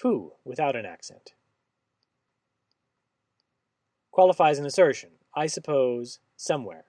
Pooh without an accent. Qualifies an assertion. I suppose, somewhere.